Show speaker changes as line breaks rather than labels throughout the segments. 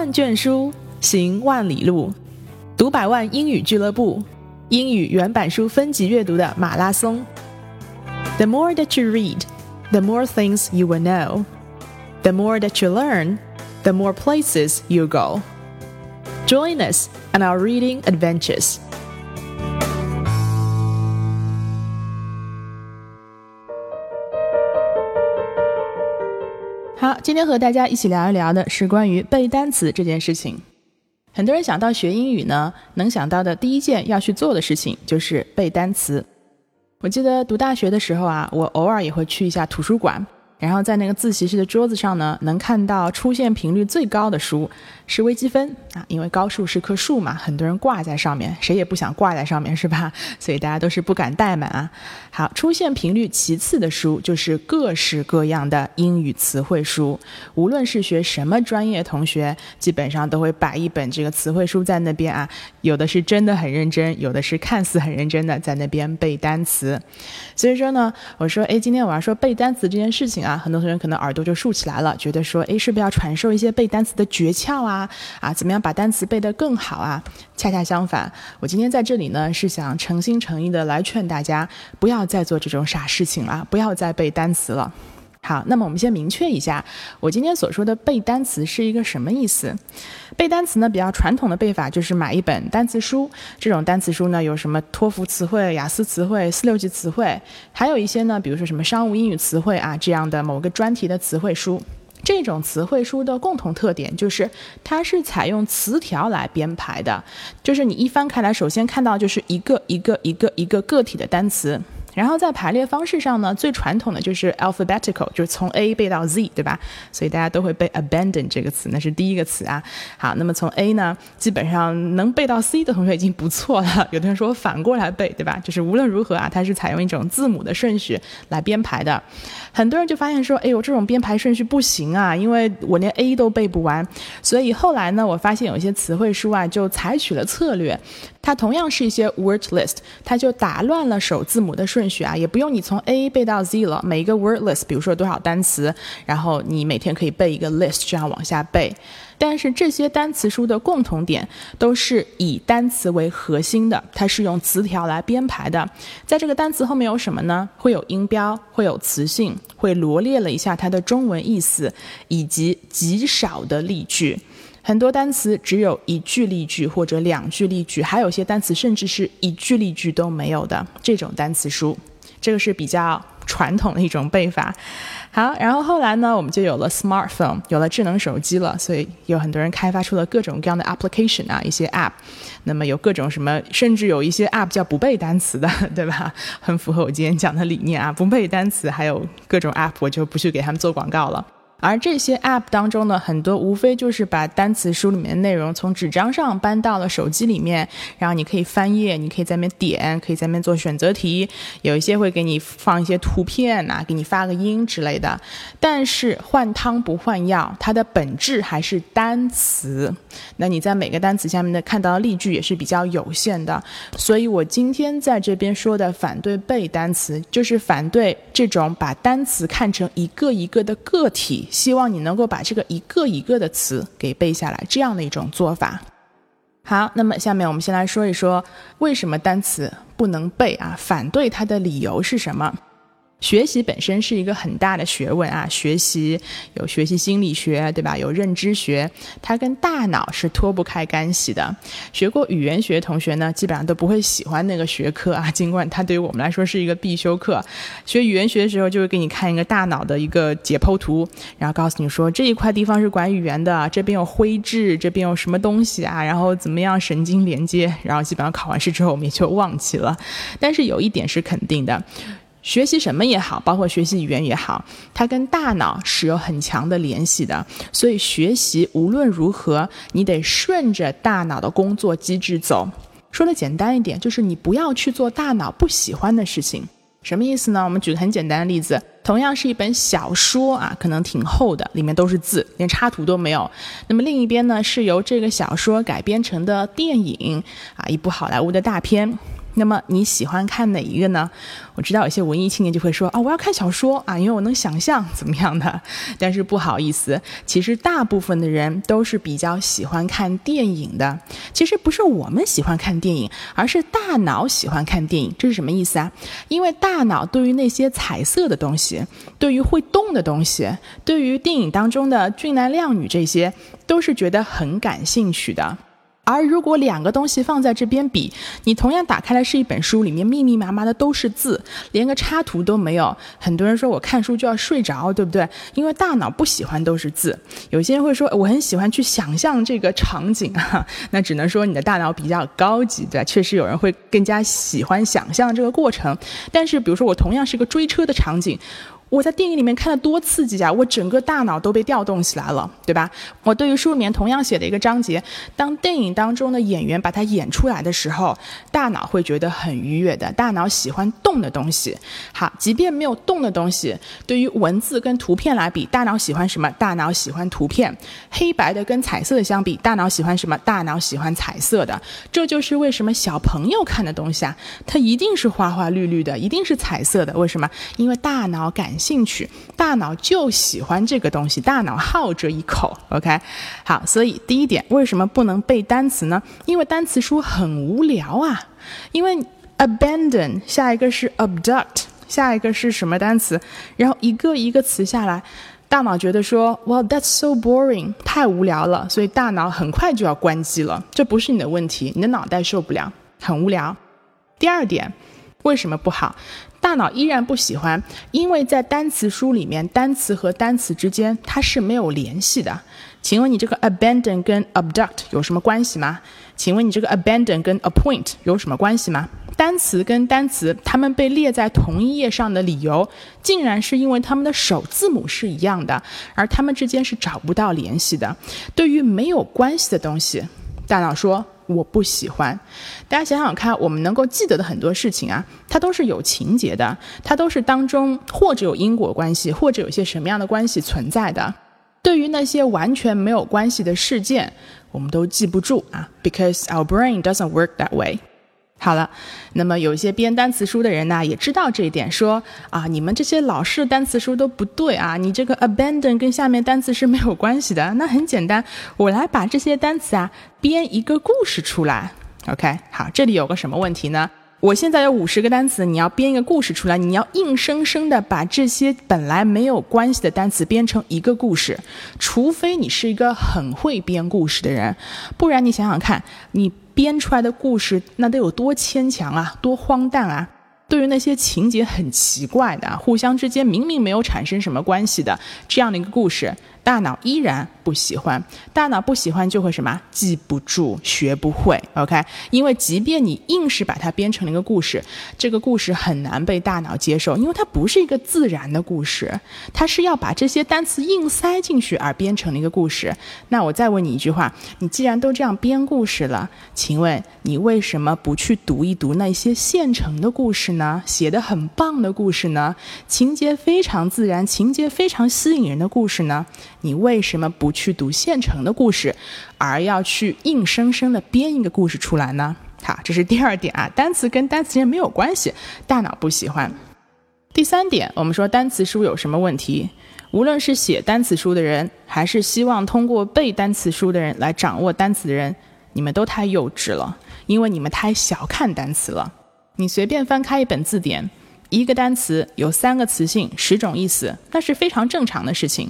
万卷书，行万里路，读百万英语俱乐部，英语原版书分级阅读的马拉松。The more that you read, the more things you will know. The more that you learn, the more places you go. Join us on our reading adventures. 好，今天和大家一起聊一聊的是关于背单词这件事情。很多人想到学英语呢，能想到的第一件要去做的事情就是背单词。我记得读大学的时候啊，我偶尔也会去一下图书馆。然后在那个自习室的桌子上呢，能看到出现频率最高的书是微积分啊，因为高数是棵树嘛，很多人挂在上面，谁也不想挂在上面是吧？所以大家都是不敢怠慢啊。好，出现频率其次的书就是各式各样的英语词汇书，无论是学什么专业，同学基本上都会摆一本这个词汇书在那边啊，有的是真的很认真，有的是看似很认真的在那边背单词。所以说呢，我说，哎，今天我要说背单词这件事情啊。很多同学可能耳朵就竖起来了，觉得说，哎，是不是要传授一些背单词的诀窍啊？啊，怎么样把单词背得更好啊？恰恰相反，我今天在这里呢，是想诚心诚意的来劝大家，不要再做这种傻事情了，不要再背单词了。好，那么我们先明确一下，我今天所说的背单词是一个什么意思？背单词呢，比较传统的背法就是买一本单词书，这种单词书呢，有什么托福词汇、雅思词汇、四六级词汇，还有一些呢，比如说什么商务英语词汇啊这样的某个专题的词汇书。这种词汇书的共同特点就是，它是采用词条来编排的，就是你一翻开来，首先看到就是一个一个一个一个个体的单词。然后在排列方式上呢，最传统的就是 alphabetical，就是从 A 背到 Z，对吧？所以大家都会背 abandon 这个词，那是第一个词啊。好，那么从 A 呢，基本上能背到 C 的同学已经不错了。有的人说反过来背，对吧？就是无论如何啊，它是采用一种字母的顺序来编排的。很多人就发现说，哎呦，这种编排顺序不行啊，因为我连 A 都背不完。所以后来呢，我发现有一些词汇书啊，就采取了策略，它同样是一些 word list，它就打乱了首字母的顺。序啊，也不用你从 A 背到 Z 了。每一个 word list，比如说多少单词，然后你每天可以背一个 list，这样往下背。但是这些单词书的共同点都是以单词为核心的，它是用词条来编排的。在这个单词后面有什么呢？会有音标，会有词性，会罗列了一下它的中文意思，以及极少的例句。很多单词只有一句例句或者两句例句，还有些单词甚至是一句例句都没有的这种单词书，这个是比较传统的一种背法。好，然后后来呢，我们就有了 smartphone，有了智能手机了，所以有很多人开发出了各种各样的 application 啊，一些 app，那么有各种什么，甚至有一些 app 叫不背单词的，对吧？很符合我今天讲的理念啊，不背单词，还有各种 app，我就不去给他们做广告了。而这些 App 当中呢，很多无非就是把单词书里面的内容从纸张上搬到了手机里面，然后你可以翻页，你可以在那边点，可以在那边做选择题，有一些会给你放一些图片呐，给你发个音之类的。但是换汤不换药，它的本质还是单词。那你在每个单词下面的看到的例句也是比较有限的。所以我今天在这边说的反对背单词，就是反对这种把单词看成一个一个的个体。希望你能够把这个一个一个的词给背下来，这样的一种做法。好，那么下面我们先来说一说为什么单词不能背啊？反对它的理由是什么？学习本身是一个很大的学问啊，学习有学习心理学，对吧？有认知学，它跟大脑是脱不开干系的。学过语言学同学呢，基本上都不会喜欢那个学科啊，尽管它对于我们来说是一个必修课。学语言学的时候，就会给你看一个大脑的一个解剖图，然后告诉你说这一块地方是管语言的，这边有灰质，这边有什么东西啊，然后怎么样神经连接，然后基本上考完试之后我们也就忘记了。但是有一点是肯定的。学习什么也好，包括学习语言也好，它跟大脑是有很强的联系的。所以学习无论如何，你得顺着大脑的工作机制走。说的简单一点，就是你不要去做大脑不喜欢的事情。什么意思呢？我们举个很简单的例子，同样是一本小说啊，可能挺厚的，里面都是字，连插图都没有。那么另一边呢，是由这个小说改编成的电影啊，一部好莱坞的大片。那么你喜欢看哪一个呢？我知道有些文艺青年就会说啊，我要看小说啊，因为我能想象怎么样的。但是不好意思，其实大部分的人都是比较喜欢看电影的。其实不是我们喜欢看电影，而是大脑喜欢看电影。这是什么意思啊？因为大脑对于那些彩色的东西，对于会动的东西，对于电影当中的俊男靓女这些，都是觉得很感兴趣的。而如果两个东西放在这边比，你同样打开来是一本书，里面密密麻麻的都是字，连个插图都没有。很多人说我看书就要睡着，对不对？因为大脑不喜欢都是字。有些人会说我很喜欢去想象这个场景啊，那只能说你的大脑比较高级，对吧？确实有人会更加喜欢想象这个过程。但是比如说我同样是个追车的场景。我在电影里面看了多刺激啊！我整个大脑都被调动起来了，对吧？我对于书里面同样写的一个章节，当电影当中的演员把它演出来的时候，大脑会觉得很愉悦的。大脑喜欢动的东西。好，即便没有动的东西，对于文字跟图片来比，大脑喜欢什么？大脑喜欢图片。黑白的跟彩色的相比，大脑喜欢什么？大脑喜欢彩色的。这就是为什么小朋友看的东西啊，它一定是花花绿绿的，一定是彩色的。为什么？因为大脑感。兴趣，大脑就喜欢这个东西，大脑好这一口。OK，好，所以第一点，为什么不能背单词呢？因为单词书很无聊啊。因为 abandon 下一个是 abduct，下一个是什么单词？然后一个一个词下来，大脑觉得说，Well that's so boring，太无聊了，所以大脑很快就要关机了。这不是你的问题，你的脑袋受不了，很无聊。第二点，为什么不好？大脑依然不喜欢，因为在单词书里面，单词和单词之间它是没有联系的。请问你这个 abandon 跟 abduct 有什么关系吗？请问你这个 abandon 跟 appoint 有什么关系吗？单词跟单词，它们被列在同一页上的理由，竟然是因为它们的首字母是一样的，而它们之间是找不到联系的。对于没有关系的东西，大脑说。我不喜欢，大家想想看，我们能够记得的很多事情啊，它都是有情节的，它都是当中或者有因果关系，或者有些什么样的关系存在的。对于那些完全没有关系的事件，我们都记不住啊，because our brain doesn't work that way。好了，那么有一些编单词书的人呢，也知道这一点，说啊，你们这些老式单词书都不对啊，你这个 abandon 跟下面单词是没有关系的。那很简单，我来把这些单词啊编一个故事出来。OK，好，这里有个什么问题呢？我现在有五十个单词，你要编一个故事出来，你要硬生生的把这些本来没有关系的单词编成一个故事，除非你是一个很会编故事的人，不然你想想看，你。编出来的故事那得有多牵强啊，多荒诞啊！对于那些情节很奇怪的，互相之间明明没有产生什么关系的这样的一个故事。大脑依然不喜欢，大脑不喜欢就会什么记不住、学不会。OK，因为即便你硬是把它编成了一个故事，这个故事很难被大脑接受，因为它不是一个自然的故事，它是要把这些单词硬塞进去而编成了一个故事。那我再问你一句话：你既然都这样编故事了，请问你为什么不去读一读那些现成的故事呢？写的很棒的故事呢？情节非常自然、情节非常吸引人的故事呢？你为什么不去读现成的故事，而要去硬生生的编一个故事出来呢？好，这是第二点啊，单词跟单词间没有关系，大脑不喜欢。第三点，我们说单词书有什么问题？无论是写单词书的人，还是希望通过背单词书的人来掌握单词的人，你们都太幼稚了，因为你们太小看单词了。你随便翻开一本字典。一个单词有三个词性，十种意思，那是非常正常的事情。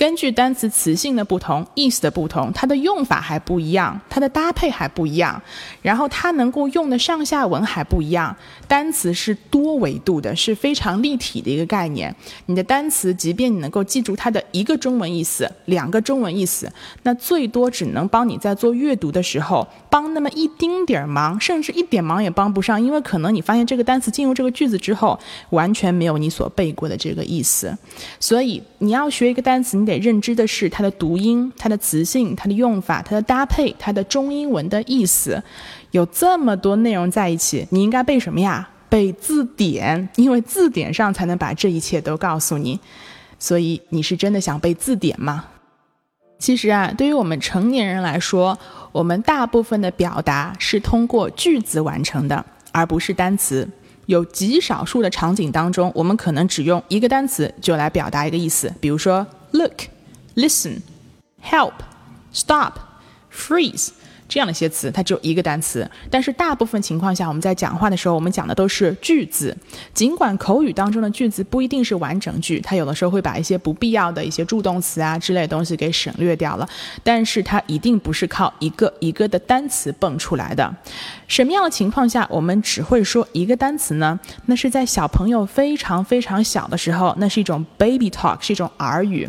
根据单词词性的不同，意思的不同，它的用法还不一样，它的搭配还不一样，然后它能够用的上下文还不一样。单词是多维度的，是非常立体的一个概念。你的单词，即便你能够记住它的一个中文意思、两个中文意思，那最多只能帮你在做阅读的时候帮那么一丁点儿忙，甚至一点忙也帮不上，因为可能你发现这个单词进入这个句子之后。完全没有你所背过的这个意思，所以你要学一个单词，你得认知的是它的读音、它的词性、它的用法、它的搭配、它的中英文的意思，有这么多内容在一起，你应该背什么呀？背字典，因为字典上才能把这一切都告诉你。所以你是真的想背字典吗？其实啊，对于我们成年人来说，我们大部分的表达是通过句子完成的。而不是单词。有极少数的场景当中，我们可能只用一个单词就来表达一个意思，比如说 look、listen、help、stop、freeze。这样的一些词，它只有一个单词，但是大部分情况下，我们在讲话的时候，我们讲的都是句子。尽管口语当中的句子不一定是完整句，它有的时候会把一些不必要的一些助动词啊之类的东西给省略掉了，但是它一定不是靠一个一个的单词蹦出来的。什么样的情况下，我们只会说一个单词呢？那是在小朋友非常非常小的时候，那是一种 baby talk，是一种耳语。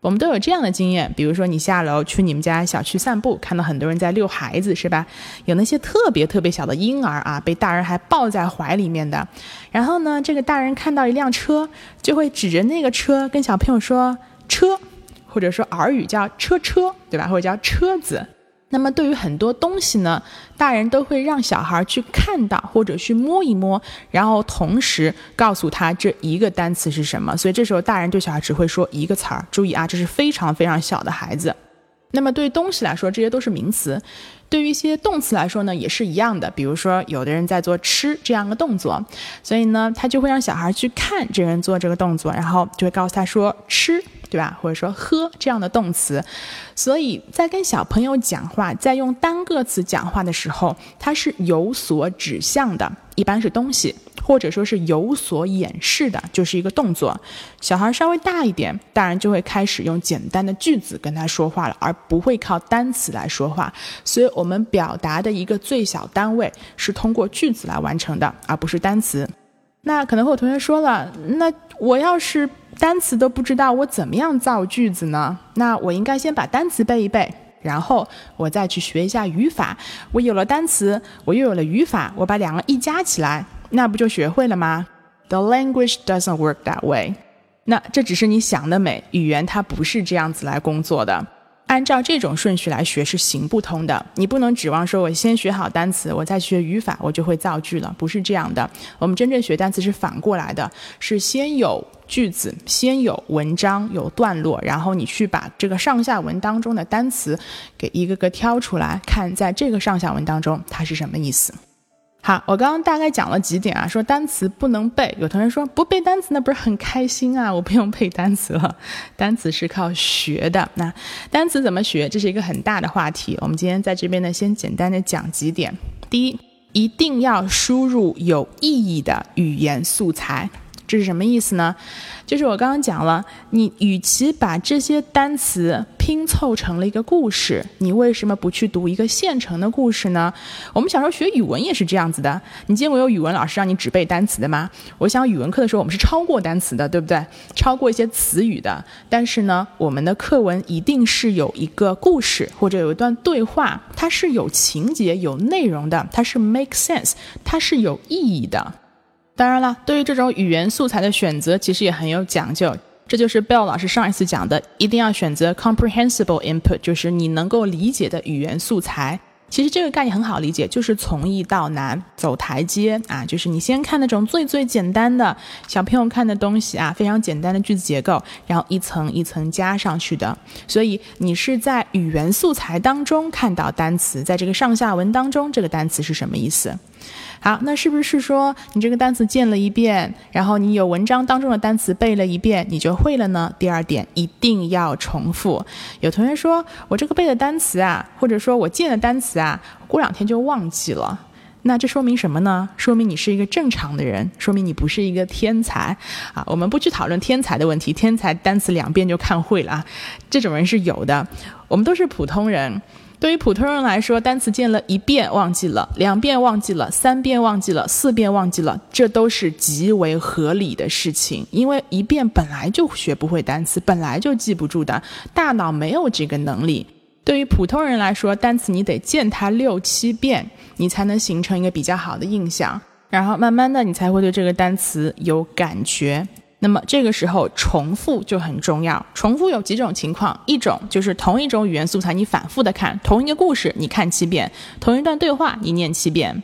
我们都有这样的经验，比如说你下楼去你们家小区散步，看到很多人在遛孩子，是吧？有那些特别特别小的婴儿啊，被大人还抱在怀里面的。然后呢，这个大人看到一辆车，就会指着那个车跟小朋友说“车”，或者说耳语叫“车车”，对吧？或者叫“车子”。那么对于很多东西呢，大人都会让小孩去看到或者去摸一摸，然后同时告诉他这一个单词是什么。所以这时候大人对小孩只会说一个词儿。注意啊，这是非常非常小的孩子。那么对东西来说，这些都是名词；对于一些动词来说呢，也是一样的。比如说，有的人在做吃这样的动作，所以呢，他就会让小孩去看这人做这个动作，然后就会告诉他说吃。对吧？或者说喝这样的动词，所以在跟小朋友讲话，在用单个词讲话的时候，它是有所指向的，一般是东西，或者说是有所掩饰的，就是一个动作。小孩稍微大一点，大人就会开始用简单的句子跟他说话了，而不会靠单词来说话。所以，我们表达的一个最小单位是通过句子来完成的，而不是单词。那可能会有同学说了，那我要是。单词都不知道，我怎么样造句子呢？那我应该先把单词背一背，然后我再去学一下语法。我有了单词，我又有了语法，我把两个一加起来，那不就学会了吗？The language doesn't work that way。那这只是你想的美，语言它不是这样子来工作的。按照这种顺序来学是行不通的。你不能指望说我先学好单词，我再学语法，我就会造句了，不是这样的。我们真正学单词是反过来的，是先有句子，先有文章，有段落，然后你去把这个上下文当中的单词给一个个挑出来，看在这个上下文当中它是什么意思。好，我刚刚大概讲了几点啊，说单词不能背。有同学说不背单词那不是很开心啊？我不用背单词了，单词是靠学的。那单词怎么学？这是一个很大的话题。我们今天在这边呢，先简单的讲几点。第一，一定要输入有意义的语言素材。这是什么意思呢？就是我刚刚讲了，你与其把这些单词拼凑成了一个故事，你为什么不去读一个现成的故事呢？我们小时候学语文也是这样子的。你见过有语文老师让你只背单词的吗？我想语文课的时候我们是抄过单词的，对不对？抄过一些词语的。但是呢，我们的课文一定是有一个故事或者有一段对话，它是有情节、有内容的，它是 make sense，它是有意义的。当然了，对于这种语言素材的选择，其实也很有讲究。这就是 Bell 老师上一次讲的，一定要选择 comprehensible input，就是你能够理解的语言素材。其实这个概念很好理解，就是从易到难，走台阶啊，就是你先看那种最最简单的小朋友看的东西啊，非常简单的句子结构，然后一层一层加上去的。所以你是在语言素材当中看到单词，在这个上下文当中，这个单词是什么意思？好，那是不是说你这个单词见了一遍，然后你有文章当中的单词背了一遍，你就会了呢？第二点，一定要重复。有同学说我这个背的单词啊，或者说我见的单词啊，过两天就忘记了。那这说明什么呢？说明你是一个正常的人，说明你不是一个天才啊。我们不去讨论天才的问题，天才单词两遍就看会了啊，这种人是有的。我们都是普通人。对于普通人来说，单词见了一遍忘记了，两遍忘记了，三遍忘记了，四遍忘记了，这都是极为合理的事情。因为一遍本来就学不会单词，本来就记不住的，大脑没有这个能力。对于普通人来说，单词你得见它六七遍，你才能形成一个比较好的印象，然后慢慢的你才会对这个单词有感觉。那么这个时候重复就很重要。重复有几种情况，一种就是同一种语言素材你反复的看，同一个故事你看七遍，同一段对话你念七遍。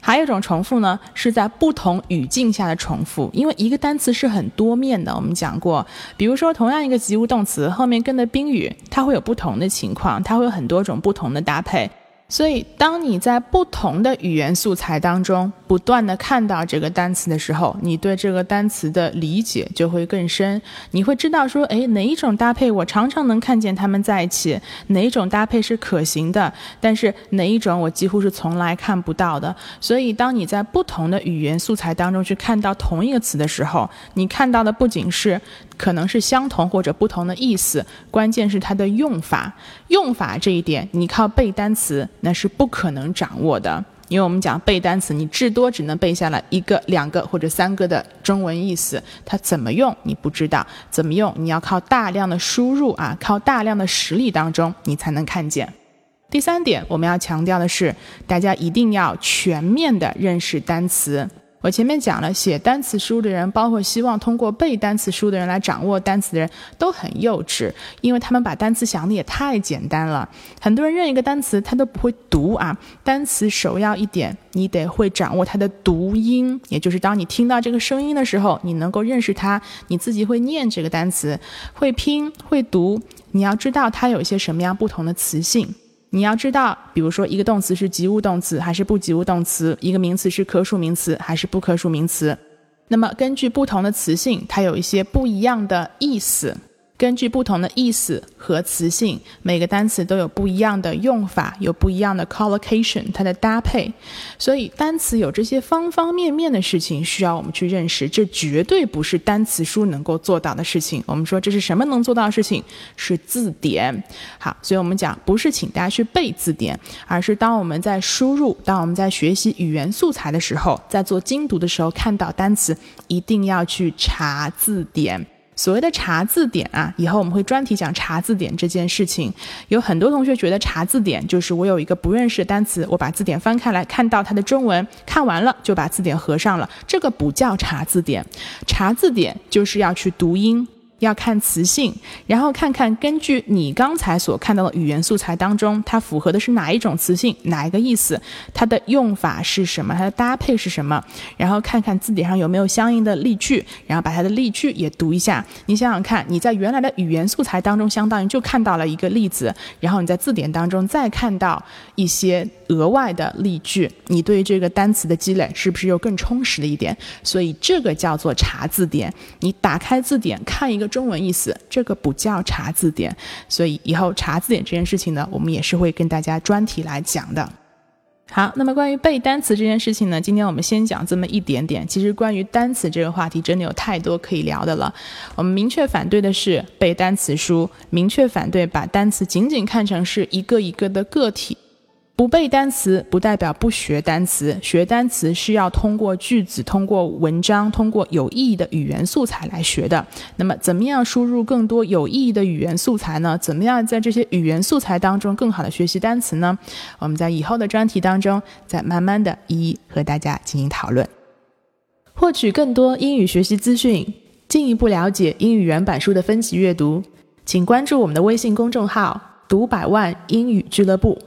还有一种重复呢，是在不同语境下的重复，因为一个单词是很多面的。我们讲过，比如说同样一个及物动词后面跟的宾语，它会有不同的情况，它会有很多种不同的搭配。所以当你在不同的语言素材当中。不断的看到这个单词的时候，你对这个单词的理解就会更深。你会知道说，哎，哪一种搭配我常常能看见他们在一起，哪一种搭配是可行的，但是哪一种我几乎是从来看不到的。所以，当你在不同的语言素材当中去看到同一个词的时候，你看到的不仅是可能是相同或者不同的意思，关键是它的用法。用法这一点，你靠背单词那是不可能掌握的。因为我们讲背单词，你至多只能背下来一个、两个或者三个的中文意思，它怎么用你不知道，怎么用你要靠大量的输入啊，靠大量的实例当中你才能看见。第三点，我们要强调的是，大家一定要全面的认识单词。我前面讲了，写单词书的人，包括希望通过背单词书的人来掌握单词的人，都很幼稚，因为他们把单词想的也太简单了。很多人认一个单词，他都不会读啊。单词首要一点，你得会掌握它的读音，也就是当你听到这个声音的时候，你能够认识它，你自己会念这个单词，会拼会读。你要知道它有一些什么样不同的词性。你要知道，比如说一个动词是及物动词还是不及物动词，一个名词是可数名词还是不可数名词，那么根据不同的词性，它有一些不一样的意思。根据不同的意思和词性，每个单词都有不一样的用法，有不一样的 collocation，它的搭配。所以单词有这些方方面面的事情需要我们去认识，这绝对不是单词书能够做到的事情。我们说这是什么能做到的事情？是字典。好，所以我们讲不是请大家去背字典，而是当我们在输入、当我们在学习语言素材的时候，在做精读的时候，看到单词一定要去查字典。所谓的查字典啊，以后我们会专题讲查字典这件事情。有很多同学觉得查字典就是我有一个不认识的单词，我把字典翻开来看到它的中文，看完了就把字典合上了，这个不叫查字典。查字典就是要去读音。要看词性，然后看看根据你刚才所看到的语言素材当中，它符合的是哪一种词性，哪一个意思，它的用法是什么，它的搭配是什么，然后看看字典上有没有相应的例句，然后把它的例句也读一下。你想想看，你在原来的语言素材当中，相当于就看到了一个例子，然后你在字典当中再看到一些额外的例句，你对这个单词的积累是不是又更充实了一点？所以这个叫做查字典。你打开字典看一个。中文意思，这个不叫查字典，所以以后查字典这件事情呢，我们也是会跟大家专题来讲的。好，那么关于背单词这件事情呢，今天我们先讲这么一点点。其实关于单词这个话题，真的有太多可以聊的了。我们明确反对的是背单词书，明确反对把单词仅仅看成是一个一个的个体。不背单词不代表不学单词，学单词是要通过句子、通过文章、通过有意义的语言素材来学的。那么，怎么样输入更多有意义的语言素材呢？怎么样在这些语言素材当中更好的学习单词呢？我们在以后的专题当中再慢慢的一一和大家进行讨论。获取更多英语学习资讯，进一步了解英语原版书的分级阅读，请关注我们的微信公众号“读百万英语俱乐部”。